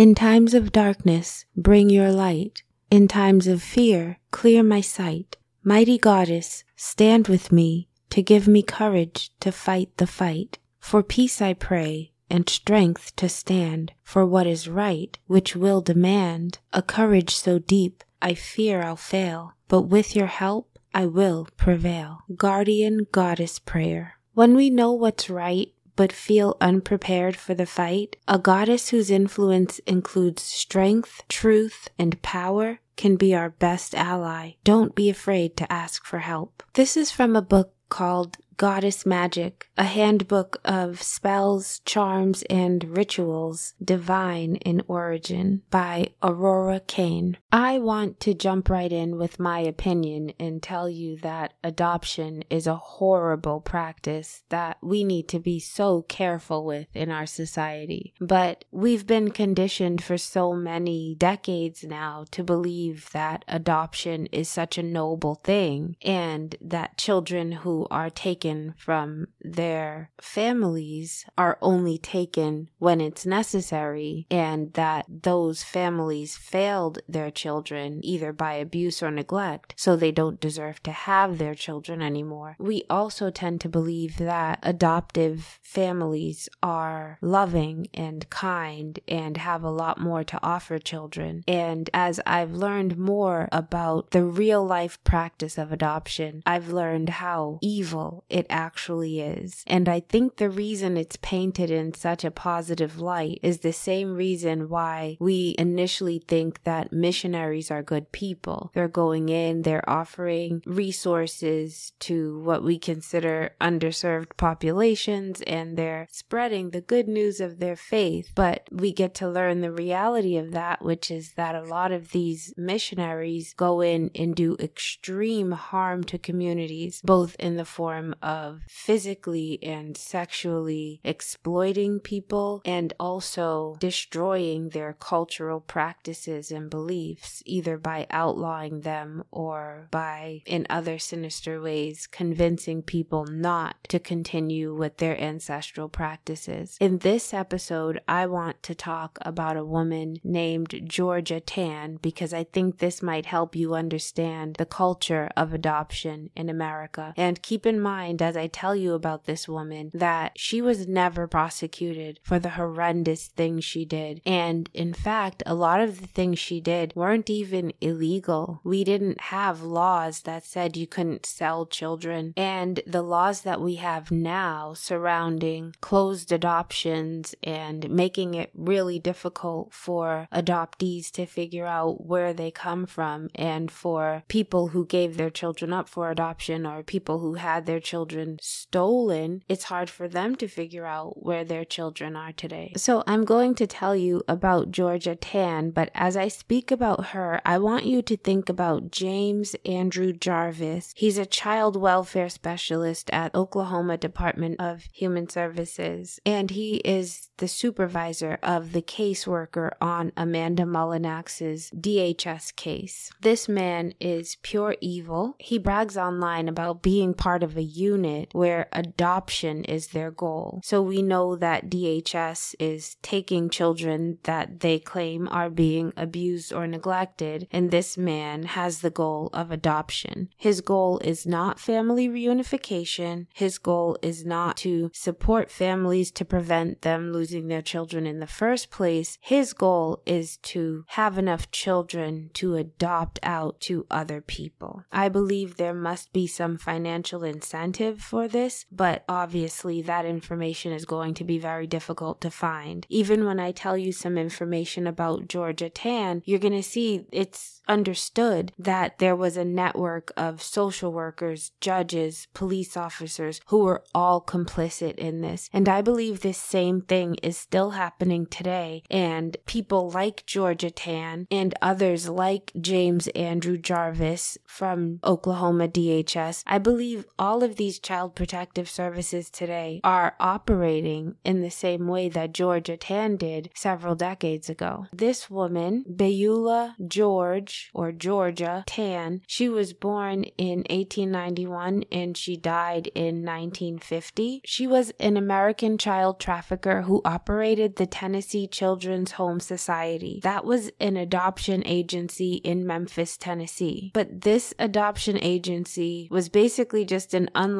In times of darkness, bring your light. In times of fear, clear my sight. Mighty goddess, stand with me to give me courage to fight the fight. For peace I pray and strength to stand for what is right, which will demand a courage so deep I fear I'll fail, but with your help I will prevail. Guardian Goddess Prayer. When we know what's right, but feel unprepared for the fight, a goddess whose influence includes strength, truth, and power can be our best ally. Don't be afraid to ask for help. This is from a book called Goddess Magic, a handbook of spells, charms, and rituals divine in origin by Aurora Kane. I want to jump right in with my opinion and tell you that adoption is a horrible practice that we need to be so careful with in our society. But we've been conditioned for so many decades now to believe that adoption is such a noble thing and that children who are taken taken from their families are only taken when it's necessary, and that those families failed their children either by abuse or neglect, so they don't deserve to have their children anymore. We also tend to believe that adoptive families are loving and kind and have a lot more to offer children. And as I've learned more about the real life practice of adoption, I've learned how evil it actually is. And I think the reason it's painted in such a positive light is the same reason why we initially think that missionaries are good people. They're going in, they're offering resources to what we consider underserved populations, and they're spreading the good news of their faith. But we get to learn the reality of that, which is that a lot of these missionaries go in and do extreme harm to communities, both in the form of physically and sexually exploiting people and also destroying their cultural practices and beliefs, either by outlawing them or by, in other sinister ways, convincing people not to continue with their ancestral practices. In this episode, I want to talk about a woman named Georgia Tan because I think this might help you understand the culture of adoption in America. And keep in mind, as I tell you about this woman that she was never prosecuted for the horrendous things she did. And in fact, a lot of the things she did weren't even illegal. We didn't have laws that said you couldn't sell children. And the laws that we have now surrounding closed adoptions and making it really difficult for adoptees to figure out where they come from and for people who gave their children up for adoption or people who had their children stolen, it's hard for them to figure out where their children are today. So I'm going to tell you about Georgia Tan, but as I speak about her, I want you to think about James Andrew Jarvis. He's a child welfare specialist at Oklahoma Department of Human Services, and he is the supervisor of the caseworker on Amanda Mullinax's DHS case. This man is pure evil. He brags online about being part of a unit where adoption is their goal. So we know that DHS is taking children that they claim are being abused or neglected, and this man has the goal of adoption. His goal is not family reunification. His goal is not to support families to prevent them losing their children in the first place. His goal is to have enough children to adopt out to other people. I believe there must be some financial incentive for this, but obviously that information is going to be very difficult to find. Even when I tell you some information about Georgia Tan, you're going to see it's understood that there was a network of social workers, judges, police officers who were all complicit in this. And I believe this same thing is still happening today. And people like Georgia Tan and others like James Andrew Jarvis from Oklahoma DHS, I believe all of these these child protective services today are operating in the same way that Georgia Tan did several decades ago. This woman, Beulah George or Georgia Tan, she was born in 1891 and she died in 1950. She was an American child trafficker who operated the Tennessee Children's Home Society. That was an adoption agency in Memphis, Tennessee. But this adoption agency was basically just an unlicensed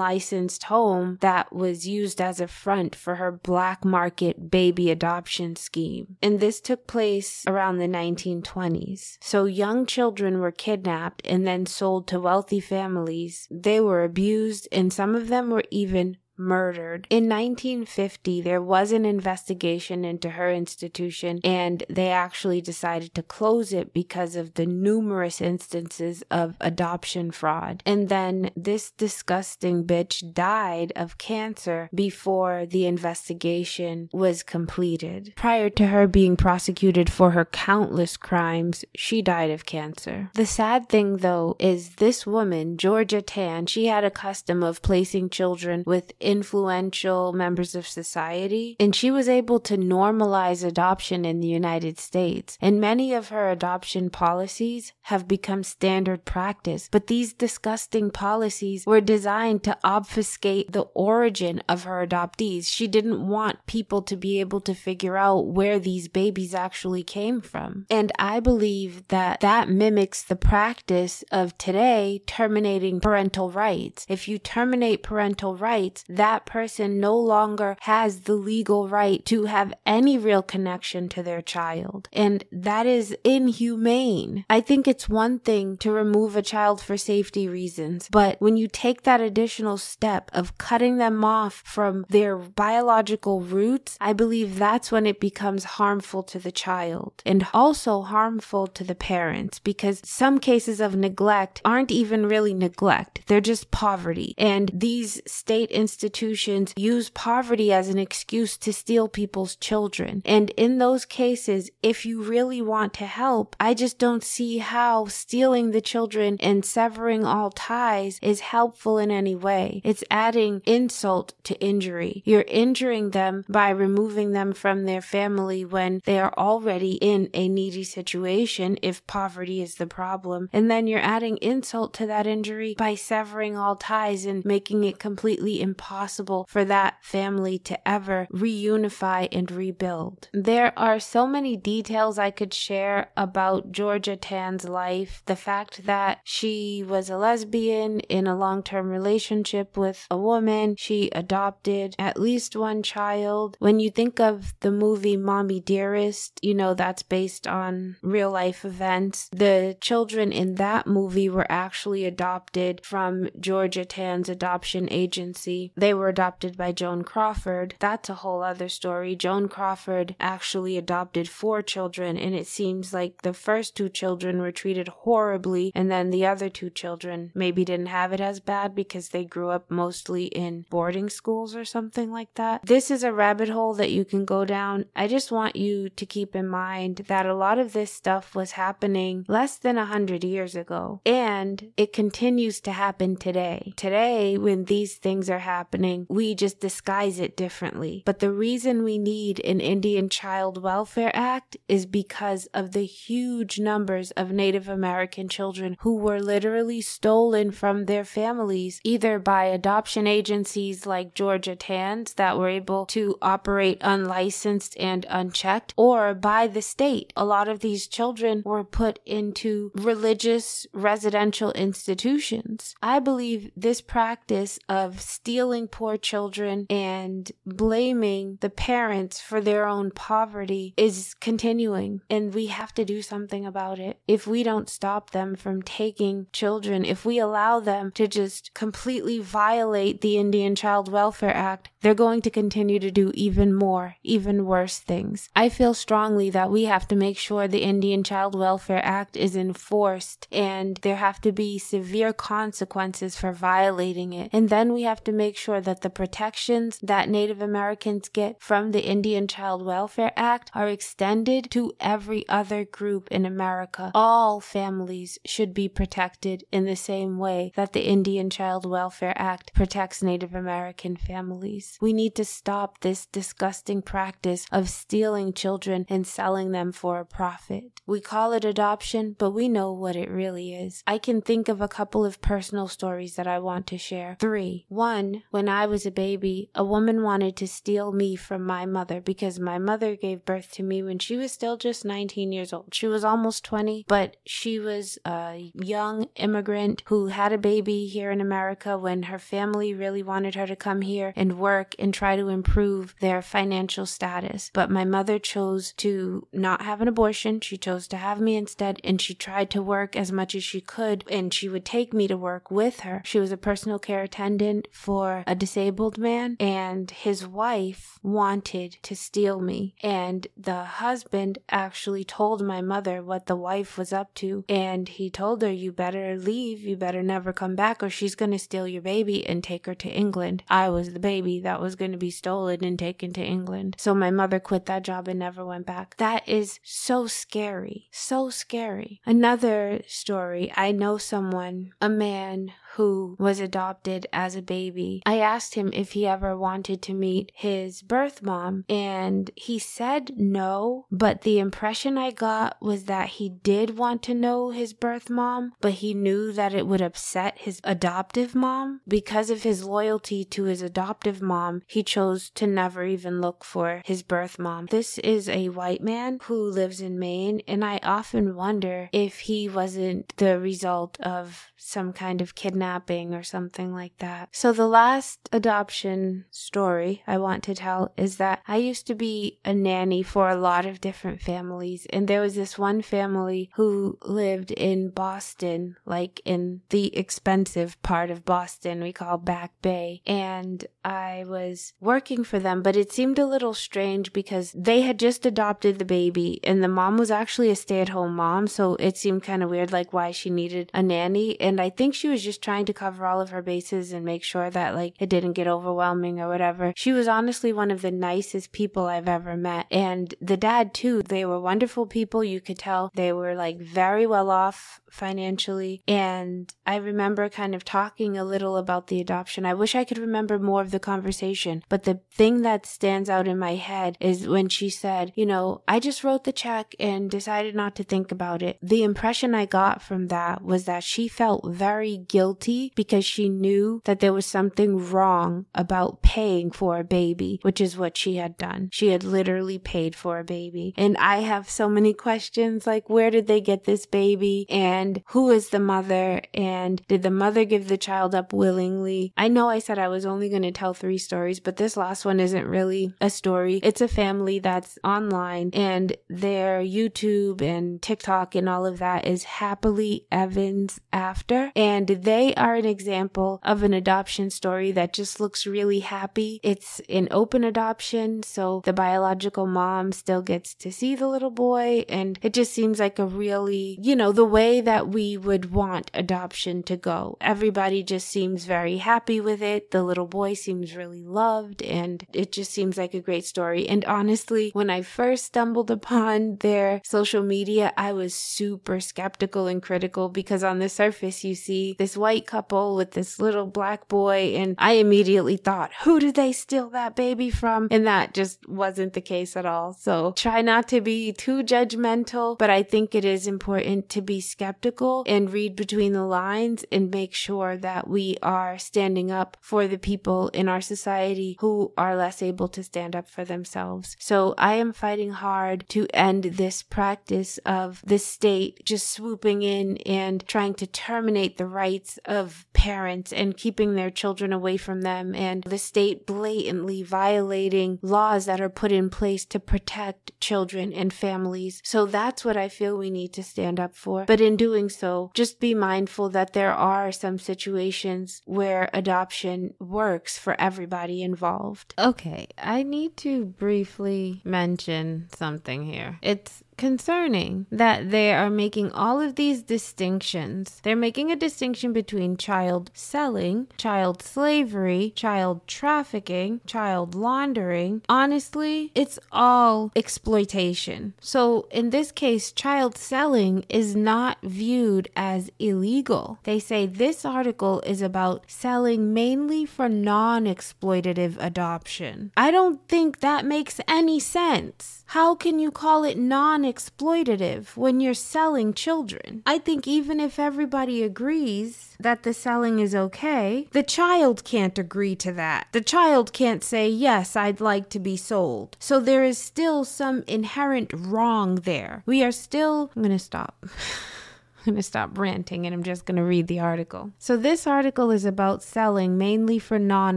home that was used as a front for her black market baby adoption scheme. And this took place around the 1920s. So young children were kidnapped and then sold to wealthy families. They were abused and some of them were even murdered. In 1950, there was an investigation into her institution, and they actually decided to close it because of the numerous instances of adoption fraud. And then this disgusting bitch died of cancer before the investigation was completed. Prior to her being prosecuted for her countless crimes, she died of cancer. The sad thing, though, is this woman, Georgia Tan, she had a custom of placing children with influential members of society, and she was able to normalize adoption in the United States. And many of her adoption policies have become standard practice. But these disgusting policies were designed to obfuscate the origin of her adoptees. She didn't want people to be able to figure out where these babies actually came from. And I believe that that mimics the practice of today terminating parental rights. If you terminate parental rights, that person no longer has the legal right to have any real connection to their child. And that is inhumane. I think it's one thing to remove a child for safety reasons, but when you take that additional step of cutting them off from their biological roots, I believe that's when it becomes harmful to the child and also harmful to the parents because some cases of neglect aren't even really neglect. They're just poverty. And these state institutions institutions use poverty as an excuse to steal people's children. And in those cases, if you really want to help, I just don't see how stealing the children and severing all ties is helpful in any way. It's adding insult to injury. You're injuring them by removing them from their family when they are already in a needy situation if poverty is the problem. And then you're adding insult to that injury by severing all ties and making it completely impossible impossible for that family to ever reunify and rebuild. There are so many details I could share about Georgia Tan's life. The fact that she was a lesbian in a long term relationship with a woman, she adopted at least one child. When you think of the movie Mommy Dearest, you know that's based on real life events. The children in that movie were actually adopted from Georgia Tan's adoption agency. They were adopted by Joan Crawford. That's a whole other story. Joan Crawford actually adopted four children, and it seems like the first two children were treated horribly, and then the other two children maybe didn't have it as bad because they grew up mostly in boarding schools or something like that. This is a rabbit hole that you can go down. I just want you to keep in mind that a lot of this stuff was happening less than a hundred years ago, and it continues to happen today. Today, when these things are happening, happening, we just disguise it differently. But the reason we need an Indian Child Welfare Act is because of the huge numbers of Native American children who were literally stolen from their families, either by adoption agencies like Georgia Tan's that were able to operate unlicensed and unchecked, or by the state. A lot of these children were put into religious residential institutions. I believe this practice of stealing poor children and blaming the parents for their own poverty is continuing. And we have to do something about it. If we don't stop them from taking children, if we allow them to just completely violate the Indian Child Welfare Act, they're going to continue to do even more, even worse things. I feel strongly that we have to make sure the Indian Child Welfare Act is enforced and there have to be severe consequences for violating it. And then we have to make sure sure that the protections that Native Americans get from the Indian Child Welfare Act are extended to every other group in America. All families should be protected in the same way that the Indian Child Welfare Act protects Native American families. We need to stop this disgusting practice of stealing children and selling them for a profit. We call it adoption, but we know what it really is. I can think of a couple of personal stories that I want to share. Three. One, when I was a baby, a woman wanted to steal me from my mother because my mother gave birth to me when she was still just 19 years old. She was almost 20, but she was a young immigrant who had a baby here in America when her family really wanted her to come here and work and try to improve their financial status. But my mother chose to not have an abortion. She chose to have me instead, and she tried to work as much as she could, and she would take me to work with her. She was a personal care attendant for a disabled man, and his wife wanted to steal me. And the husband actually told my mother what the wife was up to, and he told her, You better leave, you better never come back, or she's going to steal your baby and take her to England. I was the baby that was going to be stolen and taken to England. So my mother quit that job and never went back. That is so scary. So scary. Another story I know someone, a man who was adopted as a baby. I asked him if he ever wanted to meet his birth mom, and he said no, but the impression I got was that he did want to know his birth mom, but he knew that it would upset his adoptive mom. Because of his loyalty to his adoptive mom, he chose to never even look for his birth mom. This is a white man who lives in Maine, and I often wonder if he wasn't the result of some kind of kidnapping or something like that. So the last adoption story I want to tell is that I used to be a nanny for a lot of different families and there was this one family who lived in Boston, like in the expensive part of Boston we call Back Bay, and I was working for them, but it seemed a little strange because they had just adopted the baby and the mom was actually a stay-at-home mom, so it seemed kind of weird like why she needed a nanny and I think she was just trying to cover all of her bases and make sure that like it didn't get overwhelming or whatever. She was honestly one of the nicest people I've ever met. And the dad too, they were wonderful people. You could tell they were like very well off financially. And I remember kind of talking a little about the adoption. I wish I could remember more of the conversation, but the thing that stands out in my head is when she said, you know, I just wrote the check and decided not to think about it. The impression I got from that was that she felt very guilty because she knew that there was something wrong about paying for a baby, which is what she had done. She had literally paid for a baby. And I have so many questions like, where did they get this baby? And who is the mother? And did the mother give the child up willingly? I know I said I was only going to tell three stories, but this last one isn't really a story. It's a family that's online and their YouTube and TikTok and all of that is happily Evans after after. And they are an example of an adoption story that just looks really happy. It's an open adoption, so the biological mom still gets to see the little boy. And it just seems like a really, you know, the way that we would want adoption to go. Everybody just seems very happy with it. The little boy seems really loved, and it just seems like a great story. And honestly, when I first stumbled upon their social media, I was super skeptical and critical because on the surface, you see this white couple with this little black boy, and I immediately thought, who did they steal that baby from? And that just wasn't the case at all. So try not to be too judgmental, but I think it is important to be skeptical and read between the lines and make sure that we are standing up for the people in our society who are less able to stand up for themselves. So I am fighting hard to end this practice of the state just swooping in and trying to terminate terminate the rights of parents and keeping their children away from them, and the state blatantly violating laws that are put in place to protect children and families. So that's what I feel we need to stand up for. But in doing so, just be mindful that there are some situations where adoption works for everybody involved. Okay, I need to briefly mention something here. It's concerning that they are making all of these distinctions. They're making a distinction between child selling, child slavery, child trafficking, child laundering. Honestly, it's all exploitation. So in this case, child selling is not viewed as illegal. They say this article is about selling mainly for non exploitative adoption. I don't think that makes any sense. How can you call it non exploitative when you're selling children? I think even if everybody agrees that the selling is okay, the child can't agree to that. The child can't say, Yes, I'd like to be sold. So there is still some inherent wrong there. We are still. I'm going to stop. I'm going to stop ranting and I'm just going to read the article. So, this article is about selling mainly for non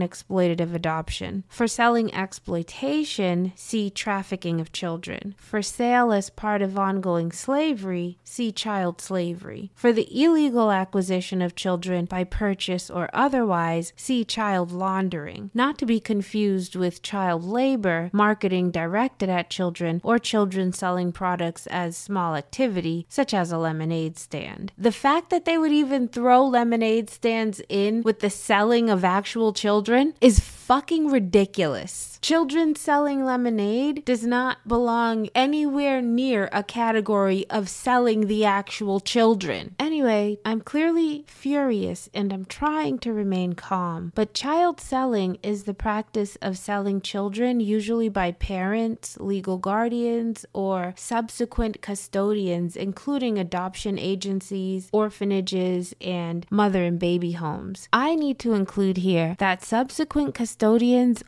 exploitative adoption. For selling exploitation, see trafficking of children. For sale as part of ongoing slavery, see child slavery. For the illegal acquisition of children by purchase or otherwise, see child laundering. Not to be confused with child labor, marketing directed at children, or children selling products as small activity, such as a lemonade stand stand. The fact that they would even throw lemonade stands in with the selling of actual children is fucking ridiculous. Children selling lemonade does not belong anywhere near a category of selling the actual children. Anyway, I'm clearly furious and I'm trying to remain calm. But child selling is the practice of selling children, usually by parents, legal guardians, or subsequent custodians, including adoption agencies, orphanages, and mother and baby homes. I need to include here that subsequent custodians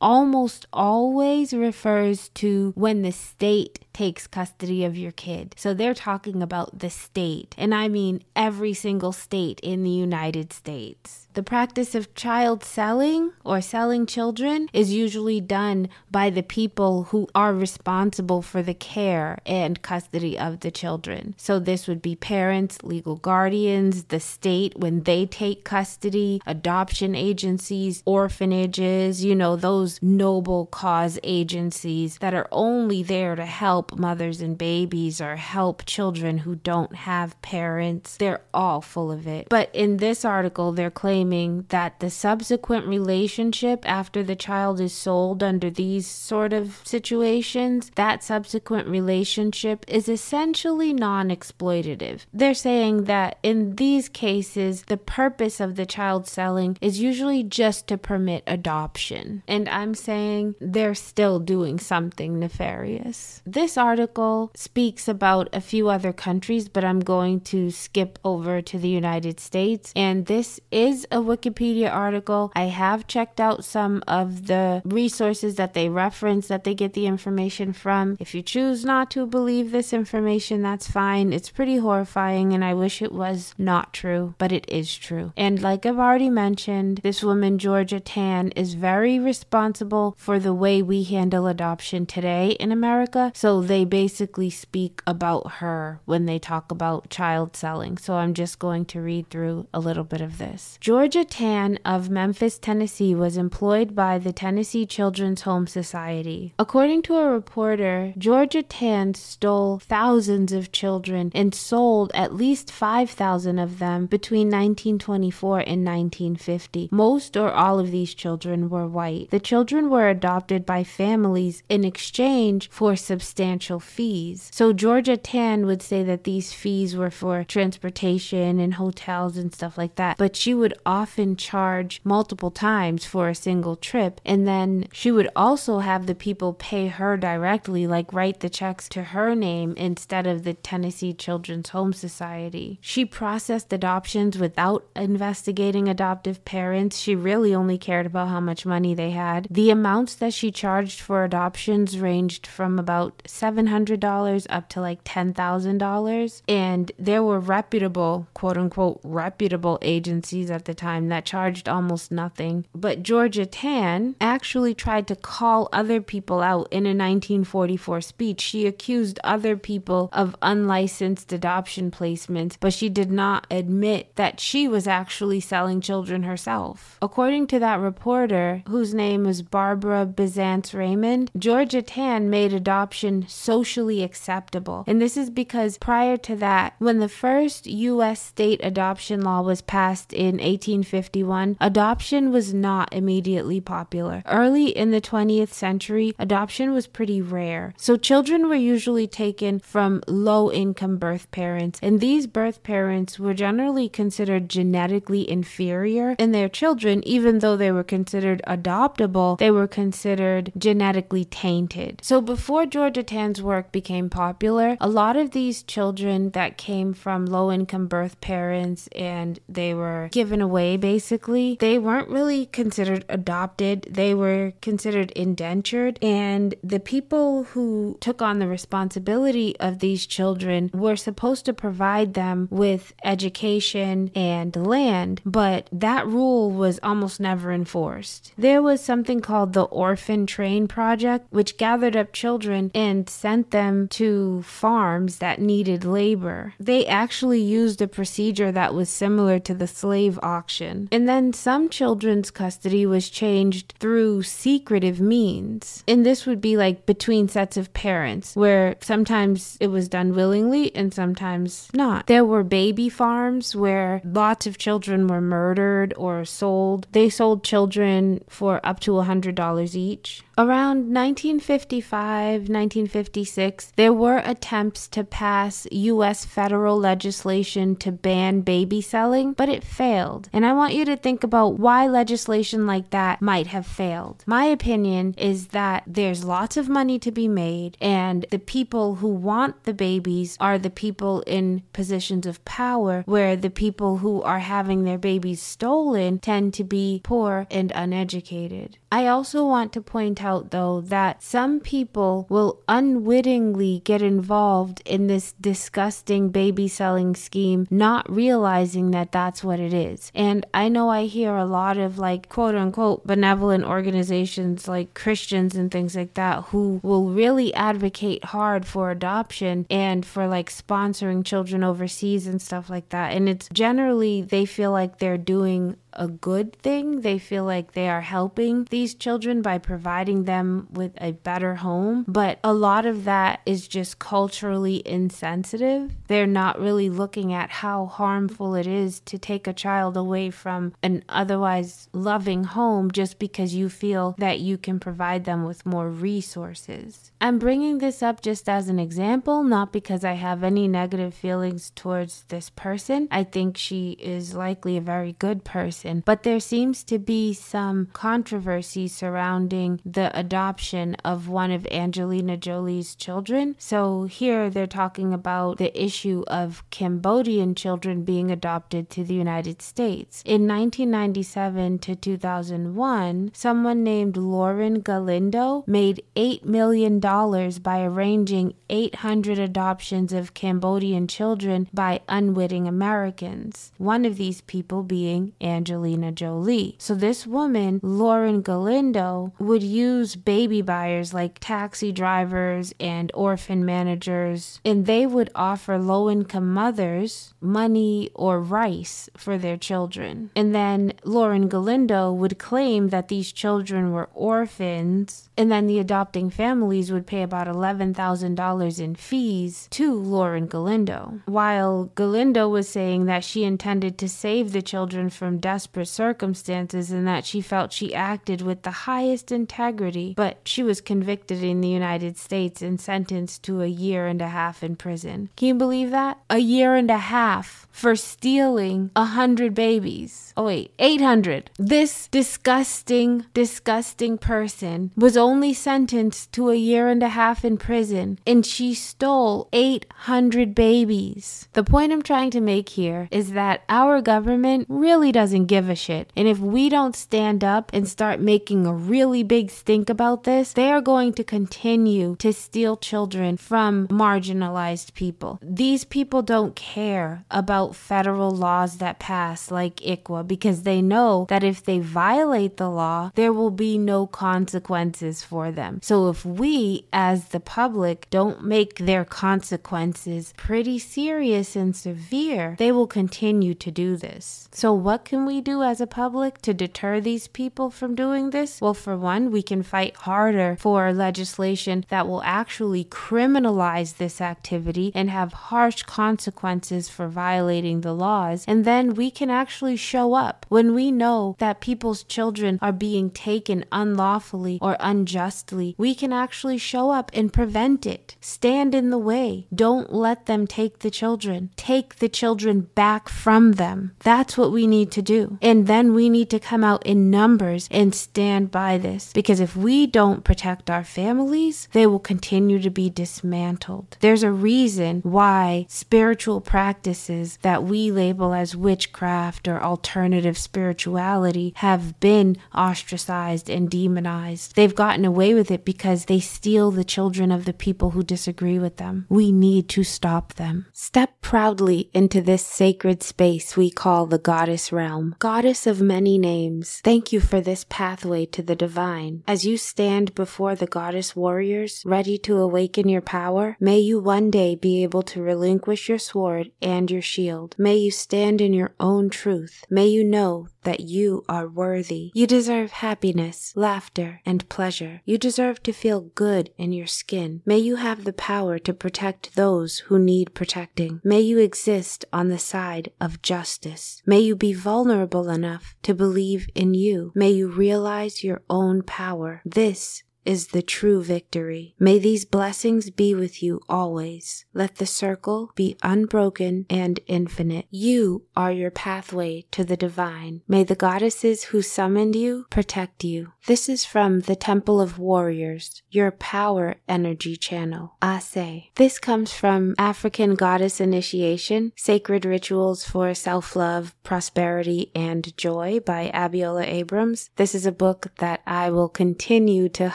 almost always refers to when the state takes custody of your kid. So they're talking about the state, and I mean every single state in the United States. The practice of child selling or selling children is usually done by the people who are responsible for the care and custody of the children. So this would be parents, legal guardians, the state when they take custody, adoption agencies, orphanages, you know, those noble cause agencies that are only there to help mothers and babies or help children who don't have parents. They're all full of it. But in this article, they're claiming claiming that the subsequent relationship after the child is sold under these sort of situations, that subsequent relationship is essentially non exploitative. They're saying that in these cases, the purpose of the child selling is usually just to permit adoption. And I'm saying they're still doing something nefarious. This article speaks about a few other countries, but I'm going to skip over to the United States. And this is a Wikipedia article. I have checked out some of the resources that they reference that they get the information from. If you choose not to believe this information, that's fine. It's pretty horrifying and I wish it was not true, but it is true. And like I've already mentioned, this woman, Georgia Tan, is very responsible for the way we handle adoption today in America. So they basically speak about her when they talk about child selling. So I'm just going to read through a little bit of this. Georgia Tan of Memphis, Tennessee was employed by the Tennessee Children's Home Society. According to a reporter, Georgia Tan stole thousands of children and sold at least 5,000 of them between 1924 and 1950. Most or all of these children were white. The children were adopted by families in exchange for substantial fees. So Georgia Tan would say that these fees were for transportation and hotels and stuff like that, but she would often charge multiple times for a single trip. And then she would also have the people pay her directly, like write the checks to her name instead of the Tennessee Children's Home Society. She processed adoptions without investigating adoptive parents. She really only cared about how much money they had. The amounts that she charged for adoptions ranged from about $700 up to like $10,000. And there were reputable, quote unquote, reputable agencies at the time that charged almost nothing. But Georgia Tan actually tried to call other people out in a 1944 speech. She accused other people of unlicensed adoption placements, but she did not admit that she was actually selling children herself. According to that reporter, whose name was Barbara Bisantz Raymond, Georgia Tan made adoption socially acceptable. And this is because prior to that, when the first U.S. state adoption law was passed in 1851, adoption was not immediately popular. Early in the 20th century, adoption was pretty rare. So children were usually taken from low income birth parents, and these birth parents were generally considered genetically inferior, and their children, even though they were considered adoptable, they were considered genetically tainted. So before Georgia Tann's work became popular, a lot of these children that came from low income birth parents and they were given away basically, they weren't really considered adopted. They were considered indentured, and the people who took on the responsibility of these children were supposed to provide them with education and land, but that rule was almost never enforced. There was something called the Orphan Train Project, which gathered up children and sent them to farms that needed labor. They actually used a procedure that was similar to the slave auction. And then some children's custody was changed through secretive means. And this would be like between sets of parents, where sometimes it was done willingly and sometimes not. There were baby farms where lots of children were murdered or sold. They sold children for up to a $100 each. Around 1955, 1956, there were attempts to pass U.S. federal legislation to ban baby selling, but it failed. And I want you to think about why legislation like that might have failed. My opinion is that there's lots of money to be made, and the people who want the babies are the people in positions of power, where the people who are having their babies stolen tend to be poor and uneducated. I also want to point out, though, that some people will unwittingly get involved in this disgusting baby selling scheme, not realizing that that's what it is. And I know I hear a lot of like quote unquote benevolent organizations like Christians and things like that who will really advocate hard for adoption and for like sponsoring children overseas and stuff like that. And it's generally they feel like they're doing a good thing. They feel like they are helping these children by providing them with a better home. But a lot of that is just culturally insensitive. They're not really looking at how harmful it is to take a child away from an otherwise loving home just because you feel that you can provide them with more resources. I'm bringing this up just as an example, not because I have any negative feelings towards this person. I think she is likely a very good person but there seems to be some controversy surrounding the adoption of one of Angelina Jolie's children. So here they're talking about the issue of Cambodian children being adopted to the United States. In 1997 to 2001, someone named Lauryn Galindo made $8 million by arranging 800 adoptions of Cambodian children by unwitting Americans. One of these people being Angelina Angelina Jolie. So this woman, Lauryn Galindo, would use baby buyers like taxi drivers and orphan managers, and they would offer low income mothers money or rice for their children. And then Lauryn Galindo would claim that these children were orphans, and then the adopting families would pay about $11,000 in fees to Lauryn Galindo. While Galindo was saying that she intended to save the children from desperate desperate circumstances and that she felt she acted with the highest integrity, but she was convicted in the United States and sentenced to a year and a half in prison. Can you believe that? A year and a half for stealing a hundred babies. Oh wait, 800. This disgusting, disgusting person was only sentenced to a year and a half in prison and she stole 800 babies. The point I'm trying to make here is that our government really doesn't give a shit. And if we don't stand up and start making a really big stink about this, they are going to continue to steal children from marginalized people. These people don't care about federal laws that pass like ICWA because they know that if they violate the law, there will be no consequences for them. So if we, as the public, don't make their consequences pretty serious and severe, they will continue to do this. So what can we we do as a public to deter these people from doing this? Well, for one, we can fight harder for legislation that will actually criminalize this activity and have harsh consequences for violating the laws. And then we can actually show up when we know that people's children are being taken unlawfully or unjustly. We can actually show up and prevent it. Stand in the way. Don't let them take the children. Take the children back from them. That's what we need to do. And then we need to come out in numbers and stand by this. Because if we don't protect our families, they will continue to be dismantled. There's a reason why spiritual practices that we label as witchcraft or alternative spirituality have been ostracized and demonized. They've gotten away with it because they steal the children of the people who disagree with them. We need to stop them. Step proudly into this sacred space we call the goddess realm. Goddess of many names, thank you for this pathway to the divine. As you stand before the goddess warriors, ready to awaken your power, may you one day be able to relinquish your sword and your shield. May you stand in your own truth. May you know that you are worthy. You deserve happiness, laughter, and pleasure. You deserve to feel good in your skin. May you have the power to protect those who need protecting. May you exist on the side of justice. May you be vulnerable enough to believe in you. May you realize your own power. This is the true victory. May these blessings be with you always. Let the circle be unbroken and infinite. You are your pathway to the divine. May the goddesses who summoned you protect you. This is from the Temple of Warriors, your power energy channel. Ase. This comes from African Goddess Initiation, Sacred Rituals for Self-Love, Prosperity, and Joy by Abiola Abrams. This is a book that I will continue to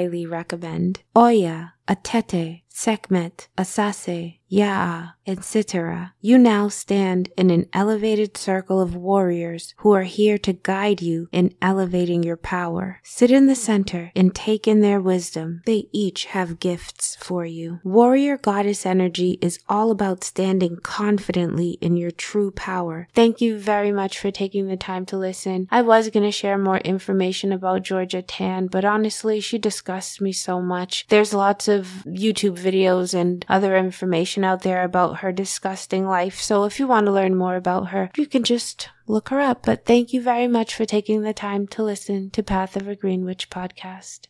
highly recommend. Oya, Atete, Sekhmet, Asase, Yaa, etc. You now stand in an elevated circle of warriors who are here to guide you in elevating your power. Sit in the center and take in their wisdom. They each have gifts for you. Warrior goddess energy is all about standing confidently in your true power. Thank you very much for taking the time to listen. I was going to share more information about Georgia Tan, but honestly, she disgusts me so much. There's lots of YouTube videos and other information out there about her disgusting life. So if you want to learn more about her, you can just look her up. But thank you very much for taking the time to listen to Path of a Green Witch podcast.